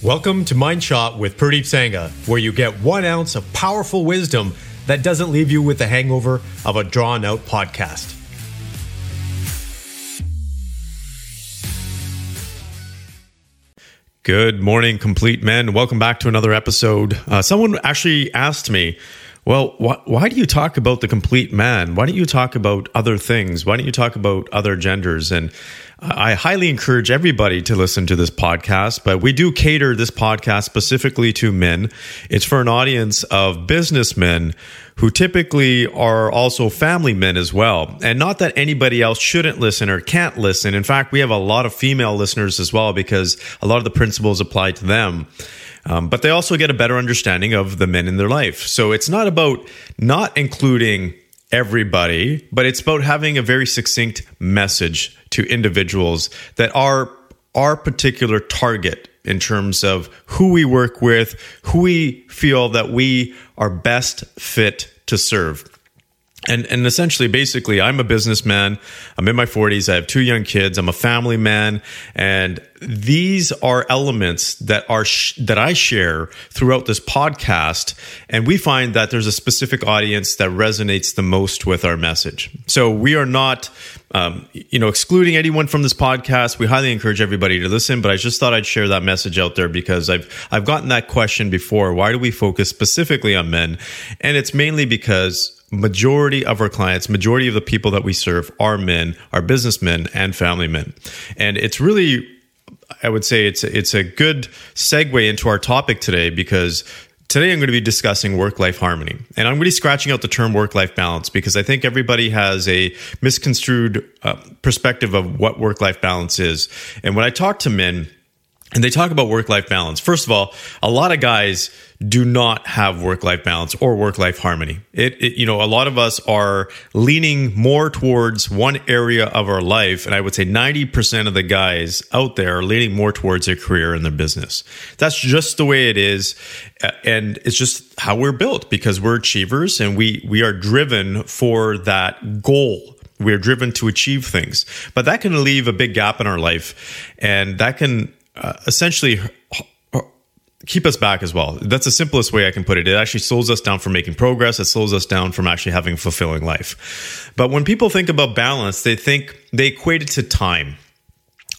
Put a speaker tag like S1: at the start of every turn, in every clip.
S1: Welcome to Mind Shot with Pradeep Sangha, where you get one ounce of powerful wisdom that doesn't leave you with the hangover of a drawn out podcast.
S2: Good morning, complete men. Welcome back to another episode. Uh, someone actually asked me, well, wh- why do you talk about the complete man? Why don't you talk about other things? Why don't you talk about other genders? And uh, I highly encourage everybody to listen to this podcast, but we do cater this podcast specifically to men. It's for an audience of businessmen who typically are also family men as well. And not that anybody else shouldn't listen or can't listen. In fact, we have a lot of female listeners as well because a lot of the principles apply to them. Um, but they also get a better understanding of the men in their life. So it's not about not including everybody, but it's about having a very succinct message to individuals that are our particular target in terms of who we work with, who we feel that we are best fit to serve. And, and essentially, basically, I'm a businessman. I'm in my 40s. I have two young kids. I'm a family man. And these are elements that are sh- that I share throughout this podcast. And we find that there's a specific audience that resonates the most with our message. So we are not, um, you know, excluding anyone from this podcast. We highly encourage everybody to listen. But I just thought I'd share that message out there because I've I've gotten that question before. Why do we focus specifically on men? And it's mainly because majority of our clients, majority of the people that we serve are men, are businessmen and family men. And it's really I would say it's it's a good segue into our topic today because today I'm going to be discussing work life harmony. And I'm really scratching out the term work life balance because I think everybody has a misconstrued uh, perspective of what work life balance is. And when I talk to men, and they talk about work life balance. First of all, a lot of guys do not have work life balance or work life harmony. It, it, you know, a lot of us are leaning more towards one area of our life. And I would say 90% of the guys out there are leaning more towards their career and their business. That's just the way it is. And it's just how we're built because we're achievers and we, we are driven for that goal we're driven to achieve things but that can leave a big gap in our life and that can uh, essentially keep us back as well. That's the simplest way I can put it. It actually slows us down from making progress. It slows us down from actually having a fulfilling life. But when people think about balance, they think they equate it to time.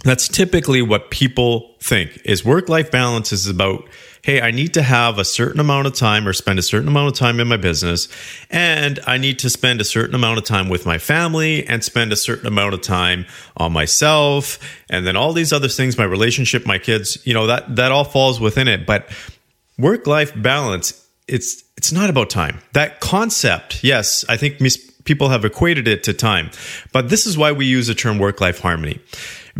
S2: That's typically what people think is work life balance is about hey, I need to have a certain amount of time or spend a certain amount of time in my business. And I need to spend a certain amount of time with my family and spend a certain amount of time on myself. And then all these other things, my relationship, my kids, you know, that, that all falls within it. But work life balance, it's, it's not about time. That concept, yes, I think mis- people have equated it to time. But this is why we use the term work life harmony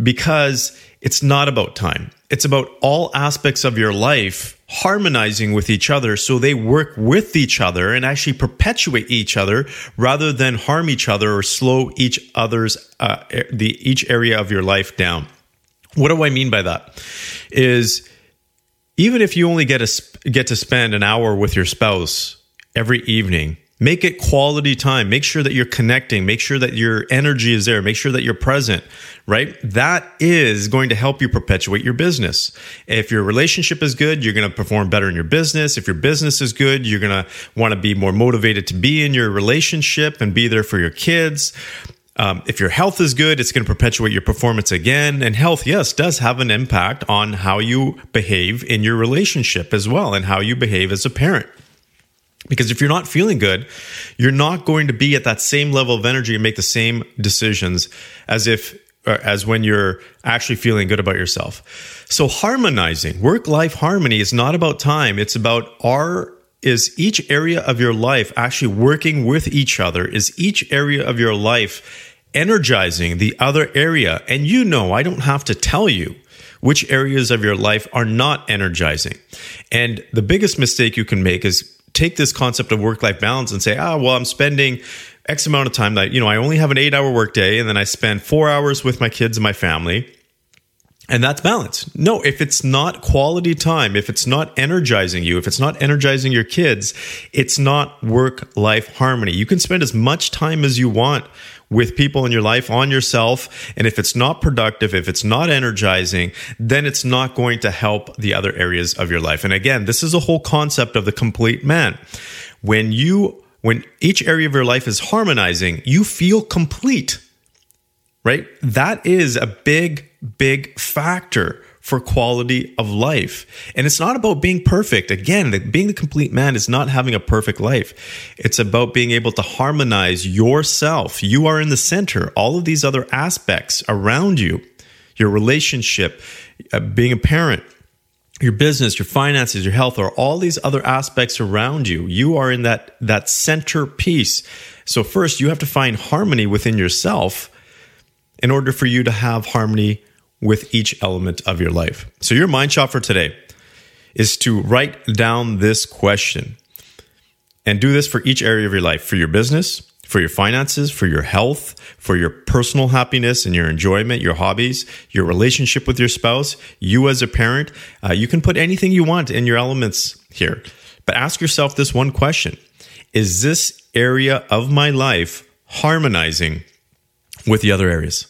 S2: because it's not about time. It's about all aspects of your life harmonizing with each other so they work with each other and actually perpetuate each other rather than harm each other or slow each other's uh, the each area of your life down. What do I mean by that? Is even if you only get a get to spend an hour with your spouse every evening Make it quality time. Make sure that you're connecting. Make sure that your energy is there. Make sure that you're present, right? That is going to help you perpetuate your business. If your relationship is good, you're going to perform better in your business. If your business is good, you're going to want to be more motivated to be in your relationship and be there for your kids. Um, if your health is good, it's going to perpetuate your performance again. And health, yes, does have an impact on how you behave in your relationship as well and how you behave as a parent. Because if you're not feeling good, you're not going to be at that same level of energy and make the same decisions as if as when you're actually feeling good about yourself. So harmonizing, work life harmony is not about time, it's about our is each area of your life actually working with each other? Is each area of your life energizing the other area? And you know, I don't have to tell you which areas of your life are not energizing. And the biggest mistake you can make is take this concept of work life balance and say, ah, well, I'm spending X amount of time that, you know, I only have an eight hour workday and then I spend four hours with my kids and my family. And that's balance. No, if it's not quality time, if it's not energizing you, if it's not energizing your kids, it's not work life harmony. You can spend as much time as you want with people in your life, on yourself. And if it's not productive, if it's not energizing, then it's not going to help the other areas of your life. And again, this is a whole concept of the complete man. When you, when each area of your life is harmonizing, you feel complete, right? That is a big, big factor for quality of life. And it's not about being perfect. Again, being the complete man is not having a perfect life. It's about being able to harmonize yourself. You are in the center. All of these other aspects around you, your relationship, uh, being a parent, your business, your finances, your health, or all these other aspects around you. You are in that, that center piece. So first you have to find harmony within yourself in order for you to have harmony with each element of your life. So, your mind shot for today is to write down this question and do this for each area of your life for your business, for your finances, for your health, for your personal happiness and your enjoyment, your hobbies, your relationship with your spouse, you as a parent. Uh, you can put anything you want in your elements here. But ask yourself this one question Is this area of my life harmonizing with the other areas?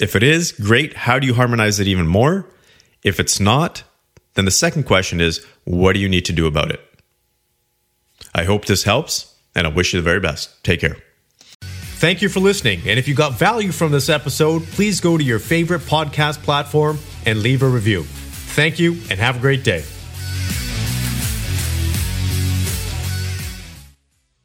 S2: If it is, great. How do you harmonize it even more? If it's not, then the second question is what do you need to do about it? I hope this helps, and I wish you the very best. Take care.
S1: Thank you for listening. And if you got value from this episode, please go to your favorite podcast platform and leave a review. Thank you, and have a great day.